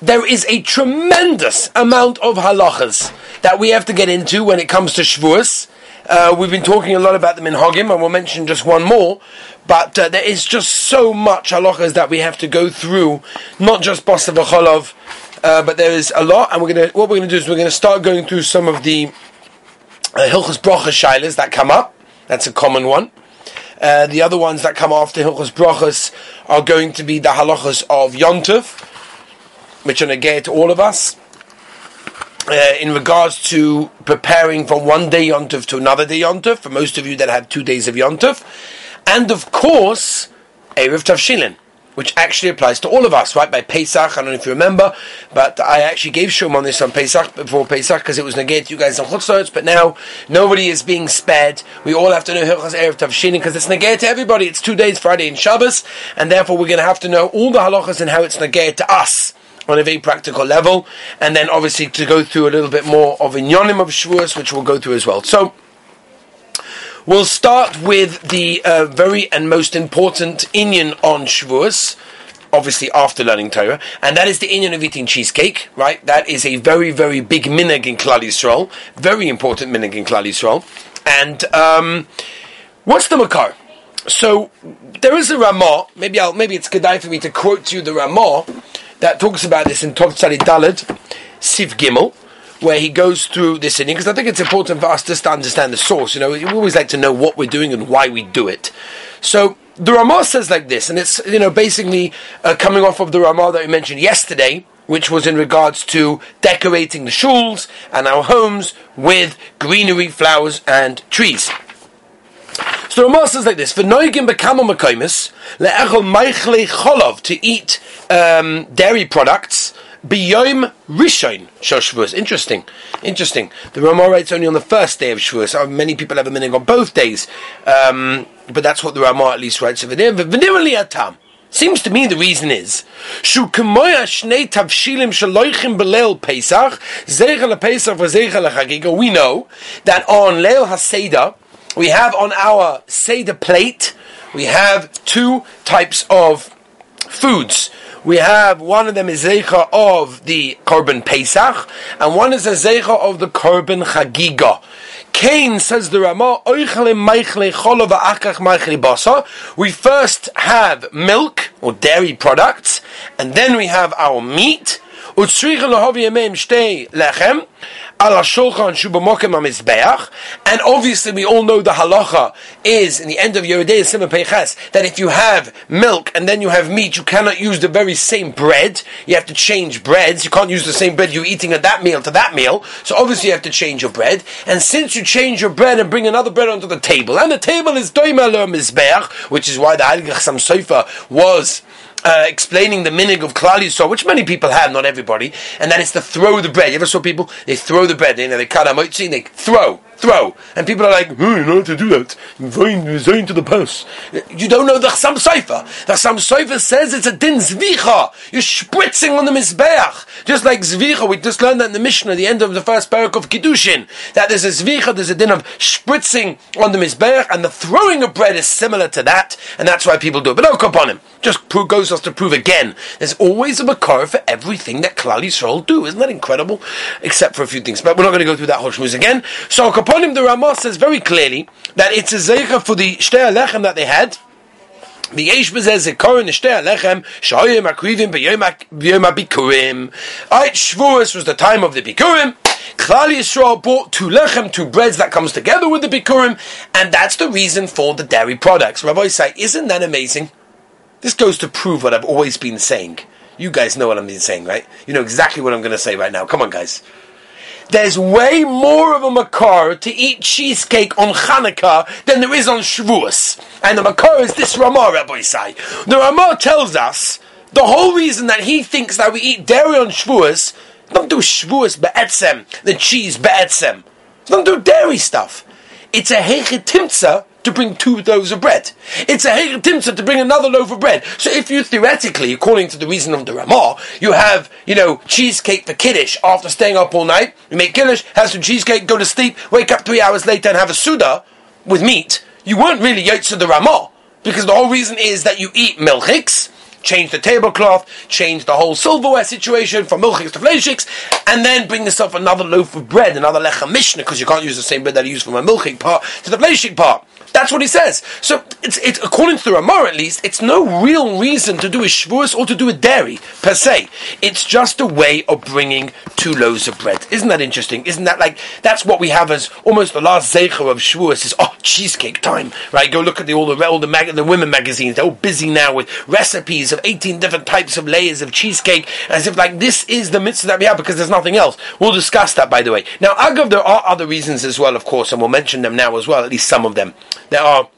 there is a tremendous amount of halachas that we have to get into when it comes to Shavuos. Uh, we've been talking a lot about the minhagim, and we'll mention just one more. But uh, there is just so much halachas that we have to go through, not just Basa v'cholov, uh, but there is a lot. And we're gonna, what we're going to do is we're going to start going through some of the uh, Hilchas Brochas shilas that come up. That's a common one. Uh, the other ones that come after Hilchas Brochas are going to be the halachas of Yontov, which are negate to all of us. Uh, in regards to preparing from one day Yontov to another day Yontov, for most of you that have two days of Yontov, and of course, Eruv Tavshilin, which actually applies to all of us, right? By Pesach, I don't know if you remember, but I actually gave Shum on this on Pesach, before Pesach, because it was negate you guys on Chutzlotz, but now nobody is being spared. We all have to know Hilchas Eruv Tavshilin, because it's negate to everybody. It's two days, Friday and Shabbos, and therefore we're going to have to know all the halachas and how it's negate to us on a very practical level, and then obviously to go through a little bit more of inyonim of Shavuos, which we'll go through as well. So, we'll start with the uh, very and most important inyan on Shavuos, obviously after learning Torah, and that is the inyan of eating cheesecake, right? That is a very, very big minig in Klal Yisrael, very important minig in Klal Yisrael. And um, what's the makar? So there is a Ramah. Maybe I'll, maybe it's good for me to quote you the Ramah that talks about this in Tov Tzadi Dalad, Siv Gimel, where he goes through this inning, because I think it's important for us just to understand the source. You know, we always like to know what we're doing and why we do it. So the Ramah says like this, and it's you know basically uh, coming off of the Ramah that we mentioned yesterday, which was in regards to decorating the shuls and our homes with greenery, flowers, and trees. So Ramah says like this: "V'noigim bekamo makomis le'echol meichle cholov to eat um, dairy products." B'yoim Rishon Shel Shavuos. Interesting, interesting. The Ramah writes only on the first day of Shavuos. Uh, Many people have a meaning on both days, um, but that's what the Ramah at least writes over there. V'nirali atam. Seems to me the reason is shu kemoya shnei tavshilim shaloichim beleil Pesach zeicha Pesach v'zeicha lechagiga. We know that on Leil Haseda we have on our Seder plate we have two types of foods. We have one of them is Zeicha of the Korban Pesach, and one is a Zeicha of the Korban Chagiga. Cain says the Ramah, we first have milk or dairy products, and then we have our meat. And obviously we all know the halacha is in the end of Yeridei Simon Peiches that if you have milk and then you have meat, you cannot use the very same bread. You have to change breads. You can't use the same bread you're eating at that meal to that meal. So obviously you have to change your bread. And since you change your bread and bring another bread onto the table, and the table is Doimer Mizbeach, which is why the Heilige Chassam Sofer was uh, explaining the minig of Klal Yisrael, which many people have, not everybody, and that is to throw the bread. You ever saw people? They throw the bread, you know, they cut a and they throw throw. And people are like, oh, you know how to do that. Going to the post. You don't know the Chassam Sofer. The Chassam Sofer says it's a din zvicha. You're spritzing on the Mizbeach. Just like zvicha, we just learned that in the Mishnah, the end of the first parak of Kiddushin, that there's a zvicha, there's a din of spritzing on the Mizbeach, and the throwing of bread is similar to that, and that's why people do it. But no upon him. Just goes us to prove again, there's always a makar for everything that Klal Yisrael do. Isn't that incredible? Except for a few things. But we're not going to go through that whole shmuz again. So, upon him, the Ramah says very clearly that it's a zeicha for the shtei lechem that they had. Bezeh zekor in shtei lechem shoyim akrivim b'yom bikurim. Alright, Shavuos was the time of the bikurim. Klal Yisrael bought two lechem, two breads that comes together with the bikurim, and that's the reason for the dairy products. Rabbi say, isn't that amazing? This goes to prove what I've always been saying. You guys know what I'm saying, right? You know exactly what I'm going to say right now. Come on, guys there's way more of a makar to eat cheesecake on Hanukkah than there is on Shavuos. And the makar is this Ramah, Rabbi Isai. The Ramah tells us the whole reason that he thinks that we eat dairy on Shavuos, don't do Shavuos be'etzem, the cheese be'etzem. Don't do dairy stuff. It's a hechetimtza to bring two loaves of bread. It's a hegetimsa to bring another loaf of bread. So if you theoretically, according to the reason of the Ramah, you have, you know, cheesecake for Kiddush after staying up all night, you make Kiddush, have some cheesecake, go to sleep, wake up three hours later and have a Suda with meat, you weren't really Yotze the Ramah. Because the whole reason is that you eat milchiks, change the tablecloth, change the whole silverware situation from milchiks to fleishiks, and then bring yourself another loaf of bread, another lechem mishnah, because you can't use the same bread that you use from a milchik part to the fleishik part. That's what he says. So it's, according to the Ramar at least, it's no real reason to do a shvuas or to do a dairy per se. It's just a way of bringing two loaves of bread. Isn't that interesting? Isn't that like that's what we have as almost the last zecher of shvuas is oh cheesecake time, right? Go look at the all the all the, mag- the women magazines. They're all busy now with recipes of eighteen different types of layers of cheesecake, as if like this is the mitzvah that we have because there's nothing else. We'll discuss that by the way. Now, Agav, there are other reasons as well, of course, and we'll mention them now as well. At least some of them. There are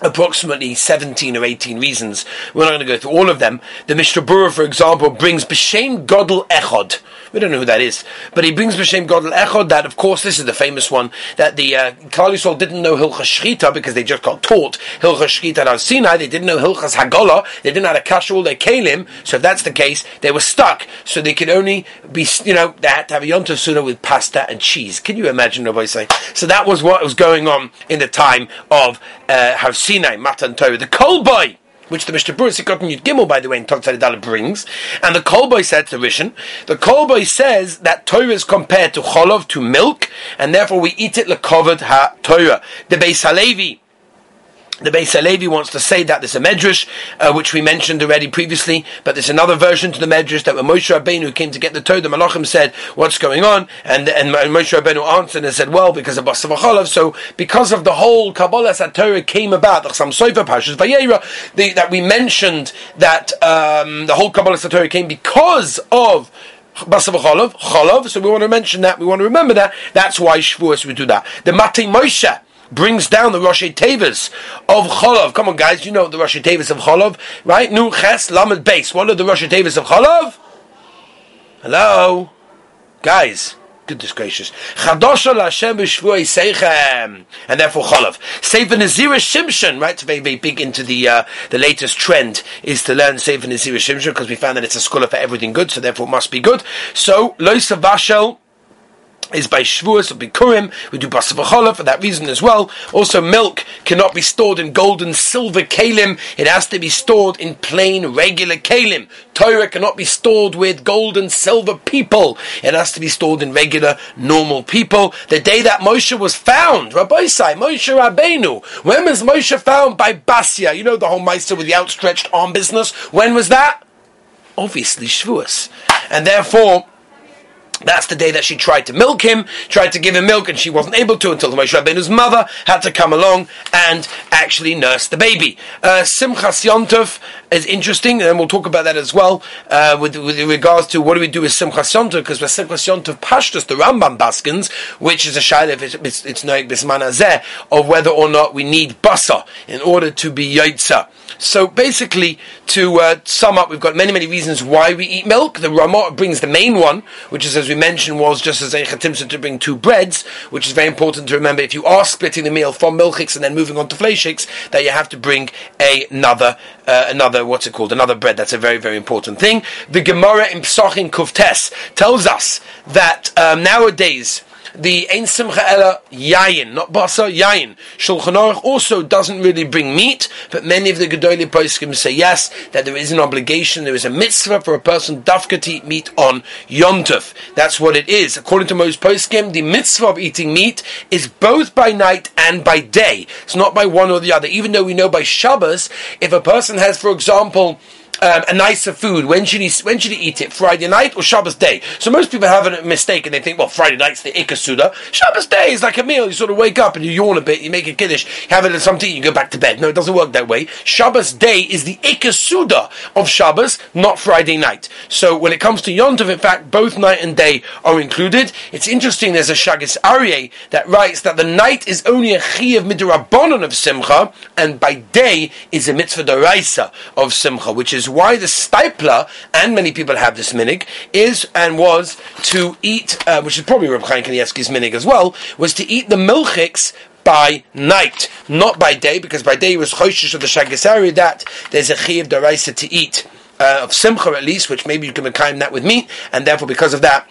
approximately 17 or 18 reasons. We're not going to go through all of them. The Mishnah Berurah, for example, brings B'Shem Godel Echod. We don't know who that is, but he brings B'Shem Godel Echod that, of course, this is the famous one, that the uh, Yisrael didn't know Hilchas Shchita because they just got taught Hilchas Shchita at Sinai. They didn't know Hilchas Hagolah. They didn't know how to cash all their kalim. So if that's the case, they were stuck. So they could only be, you know, they had to have a Yom Tov with pasta and cheese. Can you imagine, Rabbi say? So that was what was going on in the time of uh, Sinai, Matan Torah. The Kol Boy which the Mishnah Berurah Sikot Yud Gimel, by the way, in Tog brings, and the Kolboy said to Rishon, the Kolboy says that Torah is compared to cholov, to milk, and therefore we eat it lekovod ha Torah. The Beis Halevi the Beis Halevi wants to say that there's a medrash, uh, which we mentioned already previously, but there's another version to the medrash that when Moshe Rabbeinu came to get the Torah, the Malachim said, "What's going on?" And and Moshe Rabbeinu answered and said, "Well, because of Basavacholov, so because of the whole Kabbalah that Torah came about, the Chasam Sofer Pashas Vayera, that we mentioned that um, the whole Kabbalah Torah came because of." Basavacholov, Cholov, so we want to mention that, we want to remember that, that's why Shavuos we do that. The Mati Moshe, brings down the Rosh Tevas of Cholov. Come on, guys, you know the Rosh Tevas of Cholov, right? Nu Ches Lamed Base. What are the Rosh Tevas of Cholov? Hello, guys. Goodness gracious. Chadosha Lashem b'shvuei seichem. And therefore Cholov. Sefer Nazira Shimshon, right? Very, very big into the, uh, the latest trend is to learn Sefer Nazira Shimshon because we found that it's a scholar for everything good, so therefore it must be good. So, Loisa Vashel, is by Shavuos or Bikurim. We do Basavachala for that reason as well. Also, milk cannot be stored in gold and silver kalim. It has to be stored in plain, regular kalim. Torah cannot be stored with gold and silver people. It has to be stored in regular, normal people. The day that Moshe was found, Rabbi Sai, Moshe Rabbeinu, when was Moshe found by Basia? You know the whole Meister with the outstretched arm business. When was that? Obviously, Shavuos. And therefore, that's the day that she tried to milk him, tried to give him milk, and she wasn't able to until Moshe Rabbeinu's mother had to come along and actually nurse the baby. Uh, Simchas Yontov is interesting, and we'll talk about that as well uh, with, with regards to what do we do with Simchas Yontov, because with Simchas Yontov Pashtus, the Rambam Baskins, which is a shaila if it's, it's, Noik Bisman of whether or not we need basa in order to be Yaitza. So basically, to uh, sum up, we've got many, many reasons why we eat milk. The Ramah brings the main one, which is, as we mentioned, was just as a to bring two breads, which is very important to remember. If you are splitting the meal from milchiks and then moving on to fleishiks, that you have to bring another, uh, another, what's it called, another bread. That's a very, very important thing. The Gemara in Psachim Kuftes tells us that um, nowadays, the Ein Simcha Ela Yayin, not Basa, Yayin. Shulchan Aruch also doesn't really bring meat, but many of the Gedoli Poskim say yes, that there is an obligation, there is a mitzvah for a person dafka to eat meat on Yom Tov. That's what it is. According to most Poskim, the mitzvah of eating meat is both by night and by day. It's not by one or the other. Even though we know by Shabbos, if a person has, for example, um, a nicer food. When should he when should he eat it? Friday night or Shabbos day? So most people have a mistake and they think, well, Friday night's the ikasuda. Shabbos day is like a meal. You sort of wake up and you yawn a bit, you make a kiddush, have a little something, you go back to bed. No, it doesn't work that way. Shabbos day is the ikasuda of Shabbos, not Friday night. So when it comes to Yontov, in fact, both night and day are included. It's interesting. There's a Shagis Aryeh that writes that the night is only a chiyav midrabanon of simcha, and by day is a mitzvah daraisa of simcha, which is why the Steipler, and many people have this minig, is and was to eat, uh, which is probably Reb Chaim Kanievsky's minig as well, was to eat the milchiks by night, not by day, because by day was choishish of the Shagis Aryeh that there's a chiv daraisa to eat. Uh, of simcha at least, which maybe you can kind that with meat, and therefore because of that,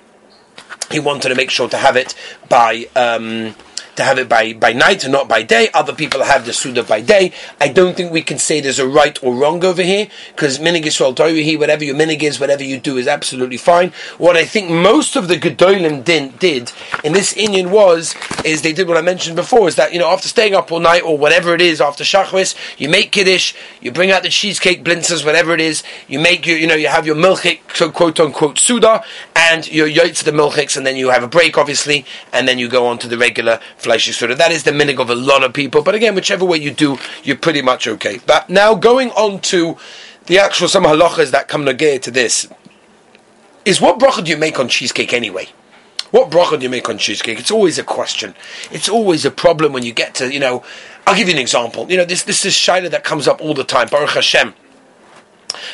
he wanted to make sure to have it by um, to have it by, by night and not by day. Other people have the Suda by day. I don't think we can say there's a right or wrong over here, because minig Yisrael Torah whatever your minig is, whatever you do is absolutely fine. What I think most of the Gedolim did, did in this Indian was, is they did what I mentioned before, is that, you know, after staying up all night or whatever it is, after Shachris, you make Kiddush, you bring out the cheesecake, blintzes, whatever it is, you make your, you know, you have your milchik, quote unquote, Suda, and your yaitz the milchiks, and then you have a break, obviously, and then you go on to the regular Suda. That is the minig of a lot of people, but again, whichever way you do, you're pretty much okay. But now going on to the actual some halachas that come nagir to this, is what bracha do you make on cheesecake anyway? What bracha do you make on cheesecake? It's always a question. It's always a problem when you get to, you know, I'll give you an example. You know, this this is shaila that comes up all the time. Baruch Hashem.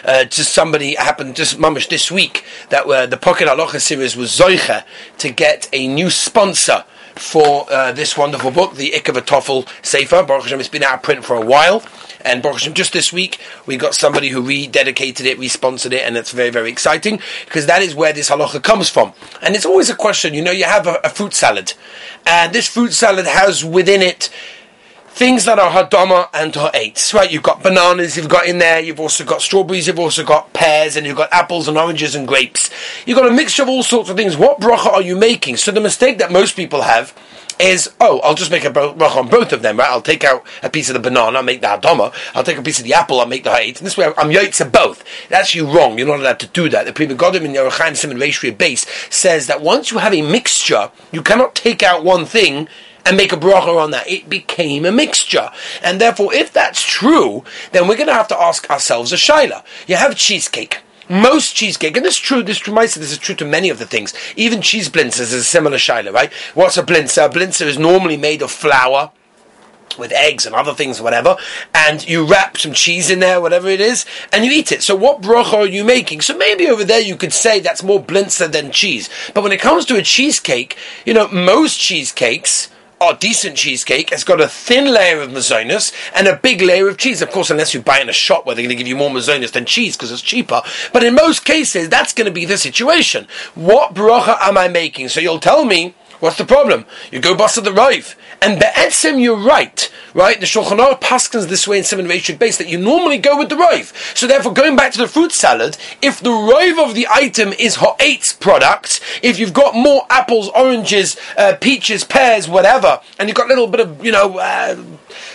Uh, just somebody happened just mamish this week that uh, the Pocket Halacha series was zoicha to get a new sponsor for uh, this wonderful book, the Ikav Toffel Sefer. Baruch Hashem, it's been out of print for a while. And Baruch Hashem, just this week, we got somebody who rededicated it, responsored it, and it's very, very exciting because that is where this halacha comes from. And it's always a question, you know, you have a, a fruit salad, and this fruit salad has within it things that are hadama and ha'etz, right? You've got bananas, you've got in there, you've also got strawberries, you've also got pears, and you've got apples and oranges and grapes. You've got a mixture of all sorts of things. What bracha are you making? So the mistake that most people have is, oh, I'll just make a bracha on both of them, right? I'll take out a piece of the banana, I'll make the hadama. I'll take a piece of the apple, I'll make the ha'etz. And this way, I'm yaitz of both. That's you wrong. You're not allowed to do that. The Pri Megadim in Yeruchaim Simon Reishri base says that once you have a mixture, you cannot take out one thing and make a bracha on that. It became a mixture. And therefore, if that's true, then we're going to have to ask ourselves a shaila. You have cheesecake. Most cheesecake, and this is true, this reminds me, this is true to many of the things. Even cheese blintzers is a similar shaila, right? What's a blintzer? A blintzer is normally made of flour, with eggs and other things, whatever, and you wrap some cheese in there, whatever it is, and you eat it. So what bracha are you making? So maybe over there you could say that's more blintzer than cheese. But when it comes to a cheesecake, you know, most cheesecakes, our decent cheesecake has got a thin layer of mazonas and a big layer of cheese. Of course, unless you buy in a shop where they're going to give you more mazonas than cheese because it's cheaper. But in most cases, that's going to be the situation. What bracha am I making? So you'll tell me, what's the problem? You go bust of the rive. And be'etzim, you're right, right? The Shulchan Aruch paskins this way in Simon Reish base that you normally go with the rive. So therefore, going back to the fruit salad, if the rive of the item is ha'etz product, if you've got more apples, oranges, uh, peaches, pears, whatever, and you've got a little bit of, you know, uh,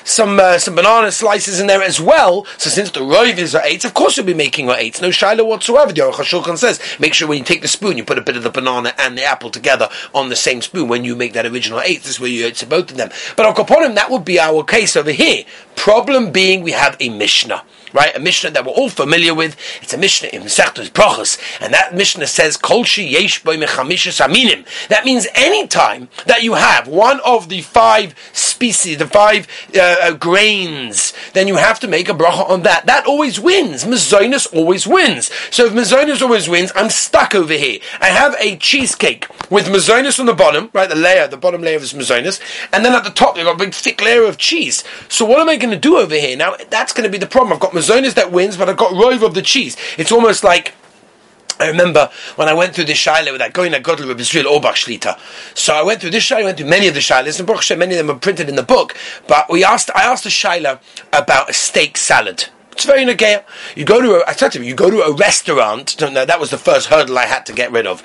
some uh, some banana slices in there as well. So since the rive is ha'etz, of course you'll be making ha'etz. No shiloh whatsoever. The Aruch Shulchan says, make sure when you take the spoon, you put a bit of the banana and the apple together on the same spoon when you make that original ha'etz. This is where you ha'etz both of them. But Al Kaponim, that would be our case over here. Problem being, we have a Mishnah right? A Mishnah that we're all familiar with. It's a Mishnah in Masechtas Brachos, and that Mishnah says Kol aminim. That means any time that you have one of the five species, the five uh, uh, grains, then you have to make a bracha on that. That always wins. Mazonis always wins. So if Mazonis always wins, I'm stuck over here. I have a cheesecake with Mazonis on the bottom, right? The layer, the bottom layer is Mazonis, and then at the top you've got a big thick layer of cheese. So what am I going to do over here? Now that's going to be the problem. I've got Mazonis that wins, but I've got Rove of the cheese. It's almost like I remember when I went through this shaila with that going to Godler of Israel Orbach Shlita. So I went through this shaila, I went through many of the shailas, and Baruch many of them are printed in the book. But we asked, I asked the shaila about a steak salad. It's very nagaya. You go to, a, I said to him, you go to a restaurant. Don't that was the first hurdle I had to get rid of.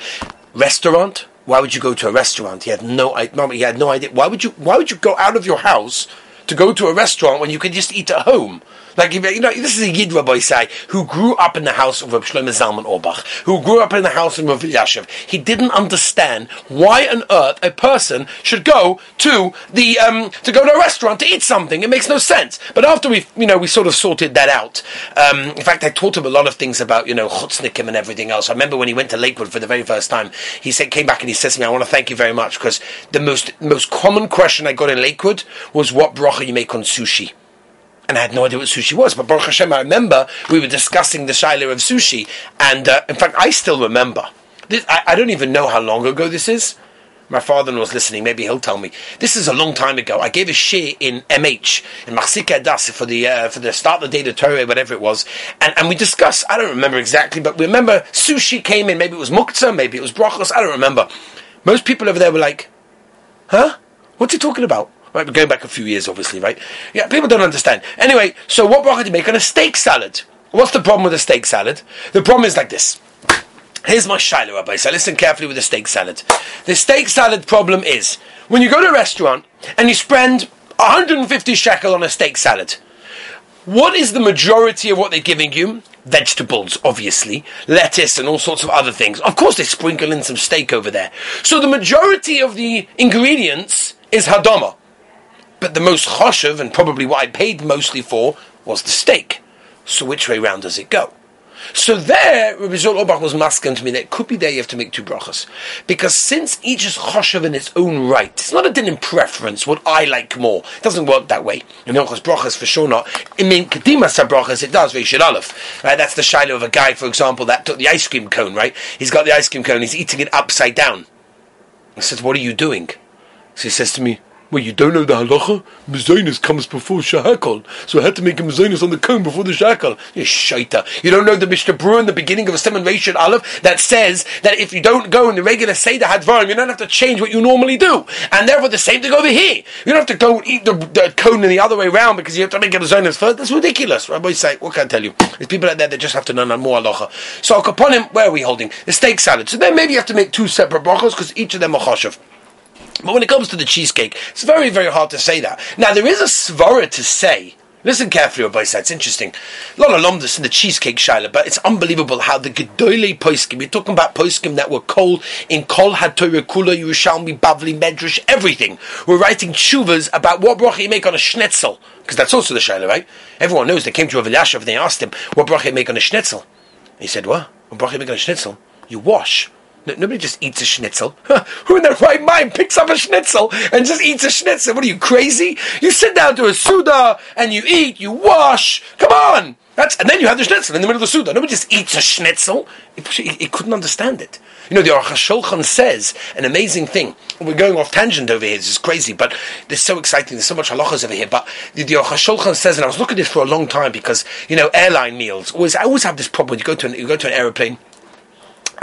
Restaurant? Why would you go to a restaurant? He had no, he had no idea. Why would you? Why would you go out of your house to go to a restaurant when you can just eat at home? Like, you know, this is a Yid Rabbi Sai who grew up in the house of Rabbi Shlomo Zalman Orbach, who grew up in the house of Rabbi Yashiv. He didn't understand why on earth a person should go to the, um, to go to a restaurant to eat something. It makes no sense. But after we, you know, we sort of sorted that out. Um, in fact, I taught him a lot of things about, you know, chutznikim and everything else. I remember when he went to Lakewood for the very first time, he said, came back and he says to me, I want to thank you very much because the most, most common question I got in Lakewood was what bracha you make on sushi and I had no idea what sushi was. But Baruch Hashem, I remember we were discussing the shiloh of sushi, and uh, in fact, I still remember. This, I, I, don't even know how long ago this is. My father was listening. Maybe he'll tell me. This is a long time ago. I gave a share in MH in Machzik Das for the uh, for the start of the day of Torah, whatever it was, and, and we discussed. I don't remember exactly, but we remember sushi came in. Maybe it was muktzah, maybe it was brachos. I don't remember. Most people over there were like, "Huh? What's he talking about? Right, we're going back a few years, obviously, right? Yeah, people don't understand. Anyway, so what bracha do you make on a steak salad? What's the problem with a steak salad? The problem is like this. Here's my shiloh, Rabbi. So listen carefully with the steak salad. The steak salad problem is when you go to a restaurant and you spend 150 shekel on a steak salad. What is the majority of what they're giving you? Vegetables, obviously, lettuce, and all sorts of other things. Of course, they sprinkle in some steak over there. So the majority of the ingredients is hadama. But the most choshev, and probably what I paid mostly for, was the steak. So which way round does it go? So there, Rabbi Zol Obach was masking to me that it could be there you have to make two brachas. Because since each is choshev in its own right, it's not a din in preference, what I like more. It doesn't work that way. In Hilchos brachas, for sure not. I mean, Kedimas brachas, it does, Rishon Aleph. Right? That's the shiloh of a guy, for example, that took the ice cream cone, right? He's got the ice cream cone, he's eating it upside down. I said, what are you doing? So he says to me, well, you don't know the halacha? Mezainis comes before shahakol. So I had to make a mezainis on the cone before the shahakol. You shaita. You don't know the Mishnah Berurah in the beginning of a Simon Rishon Aleph that says that if you don't go in the regular Seder Hadvarim, you don't have to change what you normally do. And therefore the same thing over here. You don't have to go eat the, the cone in the other way around because you have to make a mezainis first. That's ridiculous. Rabbi say, what can I tell you? There's people out there that just have to know more halacha. So upon him, where are we holding? The steak salad. So then maybe you have to make two separate brachos because each of them are choshev. But when it comes to the cheesecake, it's very, very hard to say that. Now, there is a svara to say. Listen carefully, Rabbi. It's interesting. A lot of lomdus in the cheesecake shaila, but it's unbelievable how the gedolei poiskim. We're talking about poiskim that were cold in kol hatorah kula Yerushalmi bavli medrash everything. We're writing chuvas about what bracha you make on a schnitzel because that's also the shaila, right? Everyone knows they came to Rav and they asked him what bracha you make on a schnitzel. He said, "What? What bracha you make on a schnitzel? You wash." Nobody just eats a schnitzel. Who in their right mind picks up a schnitzel and just eats a schnitzel? What are you crazy? You sit down to a suda and you eat, you wash. Come on. That's, and then you have the schnitzel in the middle of the suda. Nobody just eats a schnitzel. He couldn't understand it. You know, the Aruch says an amazing thing. We're going off tangent over here. This is crazy, but it's so exciting. There's so much halachas over here. But the, the Aruch says, and I was looking at this for a long time because you know, airline meals. Always, I always have this problem. You go to an, you go to an aeroplane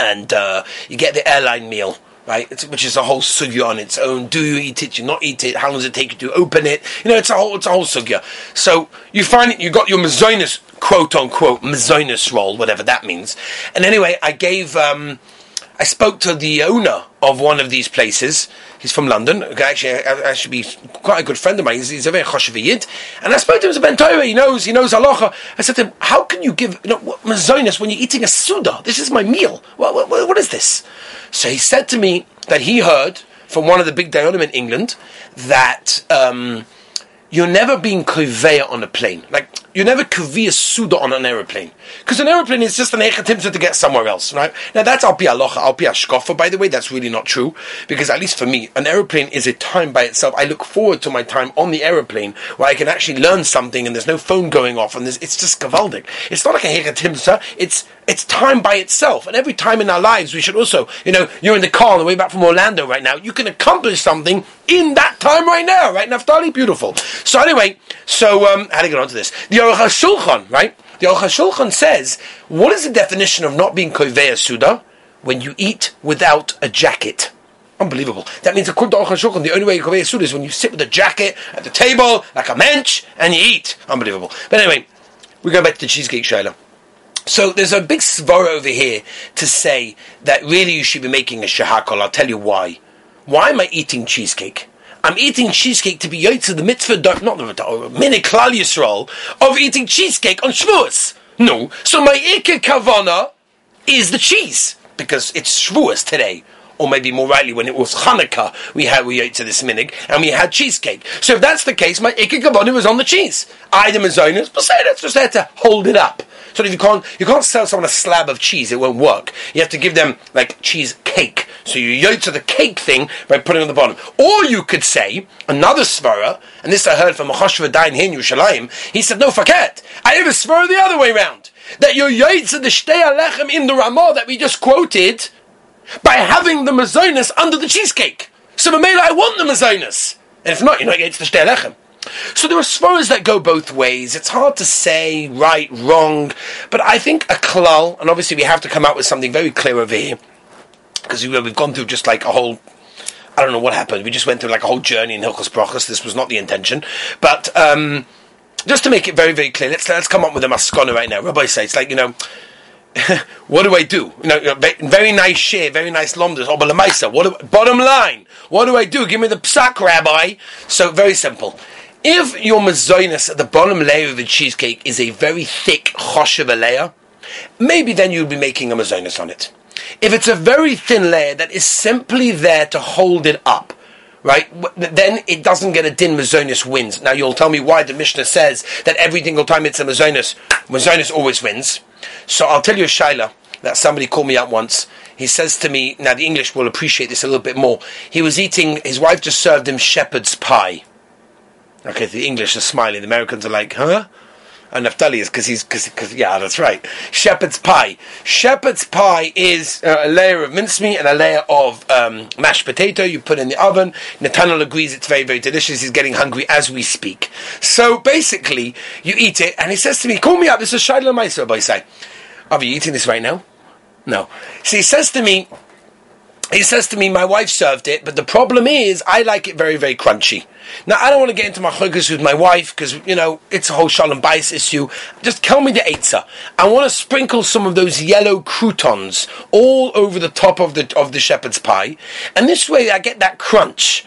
and uh, you get the airline meal. Right, which is a whole sugya on its own. Do you eat it? You not eat it? How long does it take you to open it? You know, it's a whole, it's a whole sugya. So you find it, you got your mazonis, quote unquote, mazonis roll, whatever that means. And anyway, I gave, um, I spoke to the owner of one of these places. He's from London. Actually, actually, be quite a good friend of mine. He's, he's a very choshev And I spoke to him as a ben Torah. He knows, he knows halacha. I said to him, "How can you give you know, mazonis when you're eating a suda? This is my meal. What, what, what is this?" So he said to me that he heard from one of the big dayanim in England that. Um, you're never being koveya on a plane. Like, you're never kavia suda on an aeroplane. Because an aeroplane is just an echatimta to get somewhere else, right? Now that's al pi alocha, al pi ashkofa, by the way, that's really not true. Because at least for me, an aeroplane is a time by itself. I look forward to my time on the aeroplane where I can actually learn something and there's no phone going off and it's just gavaldic. It's not like a echatimta, it's it's time by itself. And every time in our lives, we should also, you know, you're in the car on the way back from Orlando right now. You can accomplish something in that time right now, right? Naftali, beautiful. So anyway, so um, how to get onto this? The Aruch HaShulchan, right? The Aruch HaShulchan says, what is the definition of not being koveya suda? When you eat without a jacket. Unbelievable. That means according to Aruch HaShulchan, the only way you koveya suda is when you sit with a jacket at the table, like a mensch, and you eat. Unbelievable. But anyway, we go back to the cheesecake shaila. So there's a big svara over here to say that really you should be making a shahakol. I'll tell you why. Why am I eating cheesecake? I'm eating cheesecake to be to the mitzvah, not the minik klal yisrael, of eating cheesecake on Shavuos. No. So my ikka kavana is the cheese because it's Shavuos today. Or maybe more rightly, when it was Hanukkah, we had we ate to this minig and we had cheesecake. So if that's the case, my ikka kavana was on the cheese. Item is owners, but say that's just there to hold it up. So if you can't you can't sell someone a slab of cheese, it won't work. You have to give them like cheese cake. So you to the cake thing by putting it on the bottom. Or you could say another svara, and this I heard from Machashva Dain here in Yerushalayim. He said, "No, forget. I have a svara the other way around. That you're to the shtei alechem in the Ramah that we just quoted by having the mazonis under the cheesecake. So I want the mazonis, and if not, you're not yaitz the shtei alechem." So there are svaras that go both ways. It's hard to say right, wrong, but I think a klal, and obviously we have to come out with something very clear over here, because we've gone through just like a whole I don't know what happened. We just went through like a whole journey in Hilchos Brachos. This was not the intention, but um, just to make it very very clear, let's let's come up with a maskana right now. Rabbi say it's like you know. what do I do? You know, very nice share, very nice lomdas. Oh, but what do, bottom line? What do I do? Give me the psak, Rabbi. So very simple. If your mazoinus at the bottom layer of the cheesecake is a very thick choshev layer, maybe then you'll be making a mazoinus on it. If it's a very thin layer that is simply there to hold it up, right? Then it doesn't get a din mazonis wins. Now you'll tell me why the Mishnah says that every single time it's a mazonis, mazonis always wins. So I'll tell you a shaila that somebody called me up once. He says to me, now the English will appreciate this a little bit more. He was eating, his wife just served him shepherd's pie. Okay, the English are smiling. The Americans are like, huh? And Naphtali is because he's because yeah, that's right. Shepherd's pie. Shepherd's pie is uh, a layer of mincemeat and a layer of um, mashed potato. You put in the oven. Nathaniel agrees it's very very delicious. He's getting hungry as we speak. So basically, you eat it, and he says to me, "Call me up. This is Shaila Meiser." By say, are you eating this right now? No. So he says to me, he says to me, my wife served it, but the problem is I like it very, very crunchy. Now, I don't want to get into my chukas with my wife because, you know, it's a whole shalom bayis issue. Just tell me the eitzah. I want to sprinkle some of those yellow croutons all over the top of the, of the shepherd's pie. And this way I get that crunch.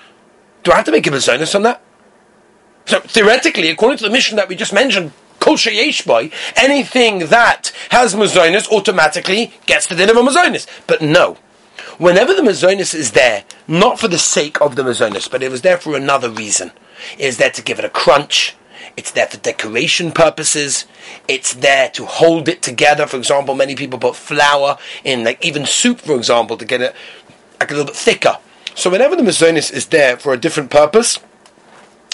Do I have to make a bonus on that? So, theoretically, according to the mission that we just mentioned, kol boy, anything that has mazonis automatically gets the din of a mazonis. But no. Whenever the mazonis is there, not for the sake of the mazonis, but it was there for another reason. It is there to give it a crunch. It's there for decoration purposes. It's there to hold it together. For example, many people put flour in, like even soup, for example, to get it like a little bit thicker. So whenever the mazonis is there for a different purpose,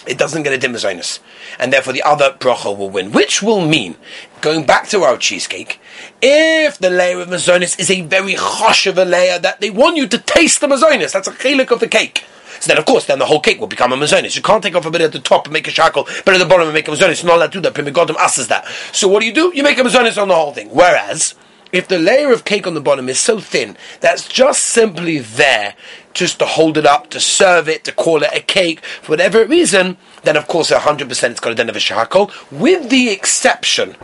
it doesn't get a dimazonis. And therefore the other bracha will win. Which will mean, going back to our cheesecake, if the layer of mazonis is a very chosh of a layer that they want you to taste the mazonis, that's a chelik of the cake. So then, of course, then the whole cake will become a mazonis. You can't take off a bit at the top and make a shackle, but at the bottom and make a mazonis. You're not allowed to do that. Pri Megadim asks that. So what do you do? You make a mazonis on the whole thing. Whereas, if the layer of cake on the bottom is so thin that's just simply there just to hold it up, to serve it, to call it a cake, for whatever reason, then of course 100% it's got a den of a shahakol, with the exception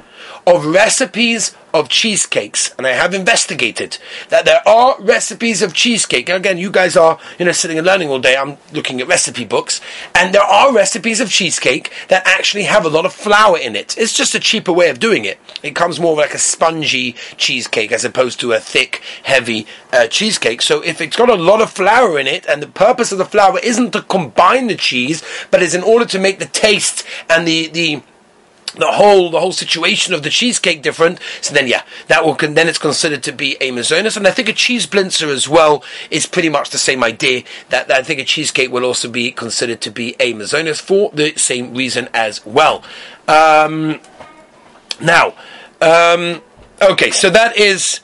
of recipes of cheesecakes, and I have investigated that there are recipes of cheesecake. And again, you guys are, you know, sitting and learning all day. I'm looking at recipe books, and there are recipes of cheesecake that actually have a lot of flour in it. It's just a cheaper way of doing it. It comes more like a spongy cheesecake as opposed to a thick, heavy uh, cheesecake. So if it's got a lot of flour in it, and the purpose of the flour isn't to combine the cheese, but is in order to make the taste and the the the whole the whole situation of the cheesecake different. So then, yeah, that will then it's considered to be a mazonis, and I think a cheese blinzer as well is pretty much the same idea. That, that I think a cheesecake will also be considered to be a mazonis for the same reason as well. Um, now, um, okay, so that is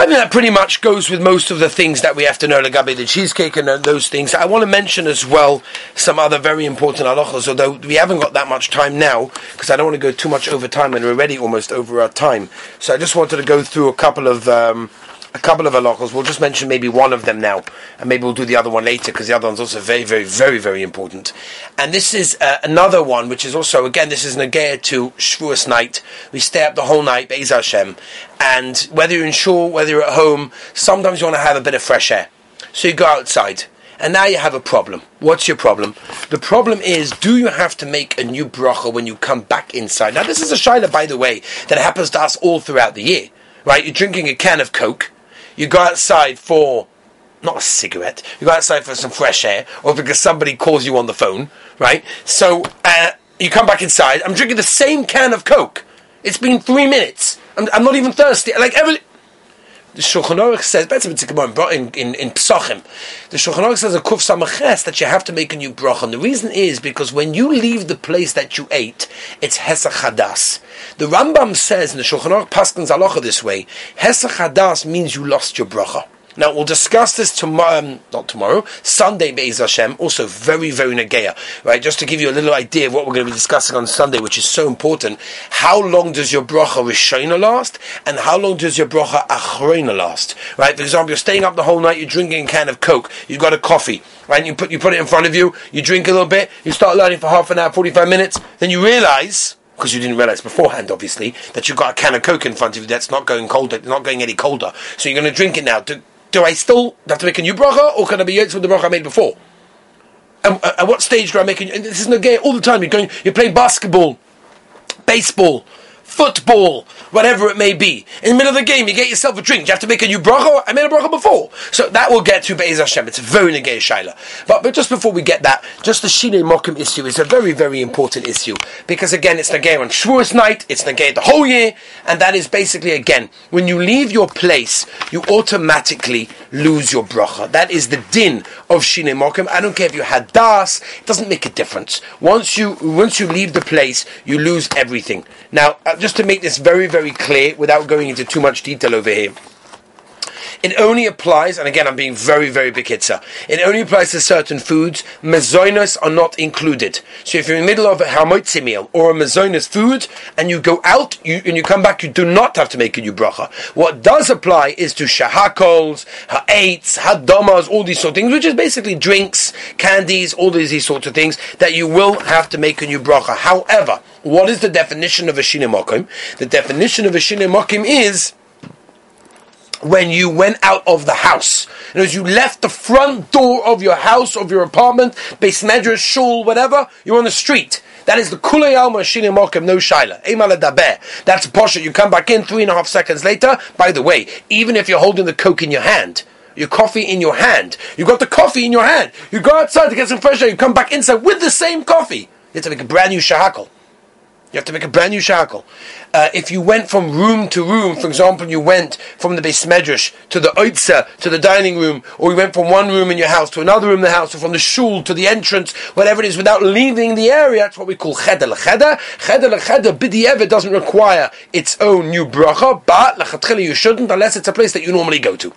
I mean, that pretty much goes with most of the things that we have to know, Lagabe the cheesecake and those things. I want to mention as well some other very important halachas, although we haven't got that much time now, because I don't want to go too much over time, and we're already almost over our time. So I just wanted to go through a couple of um, a couple of halachos. We'll just mention maybe one of them now, and maybe we'll do the other one later because the other one's also very, very, very, very important. And this is uh, another one, which is also again, this is negaya to Shavuos night. We stay up the whole night, Be'ez Hashem, and whether you're in shul, whether you're at home, sometimes you want to have a bit of fresh air, so you go outside. And now you have a problem. What's your problem? The problem is, do you have to make a new bracha when you come back inside? Now, this is a shaila, by the way, that happens to us all throughout the year. Right? You're drinking a can of Coke, you go outside for not a cigarette, you go outside for some fresh air, or because somebody calls you on the phone, right? So uh, you come back inside. I'm drinking the same can of Coke. It's been three minutes. I'm, I'm not even thirsty. Like every. The Shulchan Aruch says, in, in, in Psachim, the Shulchan Aruch says a kuf samaches that you have to make a new bracha. And the reason is because when you leave the place that you ate, it's hesach hadas. The Rambam says in the Shulchan Aruch Paskins this way, hesach hadas means you lost your bracha. Now we'll discuss this tomorrow, um, not tomorrow, Sunday Be'ez Hashem, also very, very Nageya, right? Just to give you a little idea of what we're going to be discussing on Sunday, which is so important. How long does your bracha Rishona last? And how long does your bracha Achrona last? Right? For example, you're staying up the whole night, you're drinking a can of Coke, you've got a coffee, right? You put, you put it in front of you, you drink a little bit, you start learning for half an hour, 45 minutes, then you realize, because you didn't realize beforehand, obviously, that you've got a can of Coke in front of you that's not going colder, not going any colder. So you're going to drink it now. To, do I still have to make a new bracha, or can I be yotz with the bracha I made before? And uh, at what stage do I make a new? This is no gay all the time. You're going, you're playing basketball, baseball, football, whatever it may be. In the middle of the game, you get yourself a drink. You have to make a new bracha. I made a bracha before. So that will get to Be'ez Hashem. It's a very negay shaila. But, but just before we get that, just the Shine Mokim issue is a very, very important issue. Because again, it's negay on Shavuos night, it's negay the whole year, and that is basically, again, when you leave your place, you automatically lose your bracha. That is the din of Shine Mokim. I don't care if you had das, it doesn't make a difference. Once you, once you leave the place, you lose everything. Now, uh, just to make this very, very clear, without going into too much detail over here, it only applies, and again, I'm being very, very bekitza. It only applies to certain foods. Mezoinos are not included. So if you're in the middle of a halmotzi meal or a mezoinos food, and you go out you, and you come back, you do not have to make a new bracha. What does apply is to shahakols, ha'ates, hadomas, all these sort of things, which is basically drinks, candies, all these, these sorts of things that you will have to make a new bracha. However, what is the definition of a shinemokim? The definition of a shinemokim is when you went out of the house. And as you left the front door of your house, of your apartment, base medrash, shul, whatever, you're on the street. That is the kulei alma shinim mokem no shaila. Emal daber. That's posha. You come back in three and a half seconds later. By the way, even if you're holding the coke in your hand, your coffee in your hand, you got the coffee in your hand. You go outside to get some fresh air. You come back inside with the same coffee. You have to make a brand new shahakol. You have to make a brand new shackle. Uh, if you went from room to room, for example, you went from the base medrash to the oitza, to the dining room, or you went from one room in your house to another room in the house, or from the shul to the entrance, whatever it is, without leaving the area, that's what we call cheder lecheder. Cheder lecheder, bidiyeva doesn't require its own new bracha, but lechatchila you shouldn't unless it's a place that you normally go to.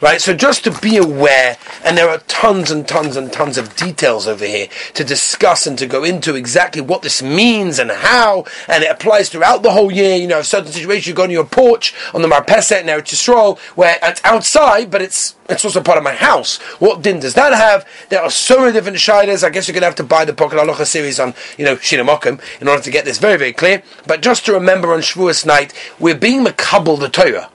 Right, so just to be aware, and there are tons and tons and tons of details over here to discuss and to go into exactly what this means and how, and it applies throughout the whole year. You know, certain situation, you go on your porch on the Marpeset in Eretz Yisrael, where it's outside, but it's it's also part of my house. What din does that have? There are so many different shilas. I guess you're going to have to buy the Pocket Halacha series on, you know, Shinamokim in order to get this very, very clear. But just to remember on Shavuos night, we're being makabel the Torah.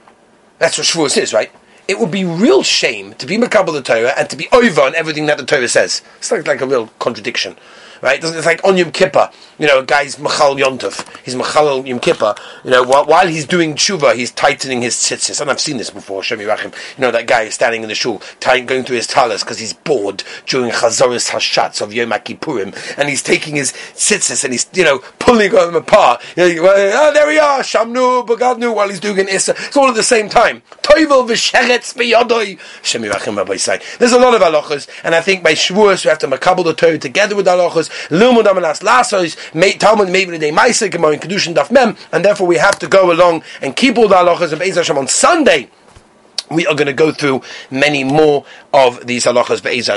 That's what Shavuos is, right? It would be real shame to be Makabal the Torah and to be over on everything that the Torah says. It's like, like a real contradiction. Right? It's like on Yom Kippur, you know, a guy's Machal Yontov. He's Machal Yom Kippur. You know, while, while he's doing tshuva, he's tightening his tzitzis. And I've seen this before, Shemi Rachim. You know, that guy is standing in the shul, tying, going through his talis because he's bored during Chazoris Hashatz of Yom Kippurim. And he's taking his tzitzis and he's, you know, pulling them apart. You know, oh, there we are, Shamnu, Bagadnu, while he's doing an Issa. It's all at the same time. Toivel v'sheretz b'yodoi. Shemi Rachim Rabbi say. There's a lot of halachas, and I think by Shavuos we have to makabel the Torah together with halachas. Lumud amalas lasos, Talmud maybe the Maisa Gemara in Kedushin Daf Mem, and therefore we have to go along and keep all the halachas of Beis on Sunday. We are going to go through many more of these halachas Be'ez.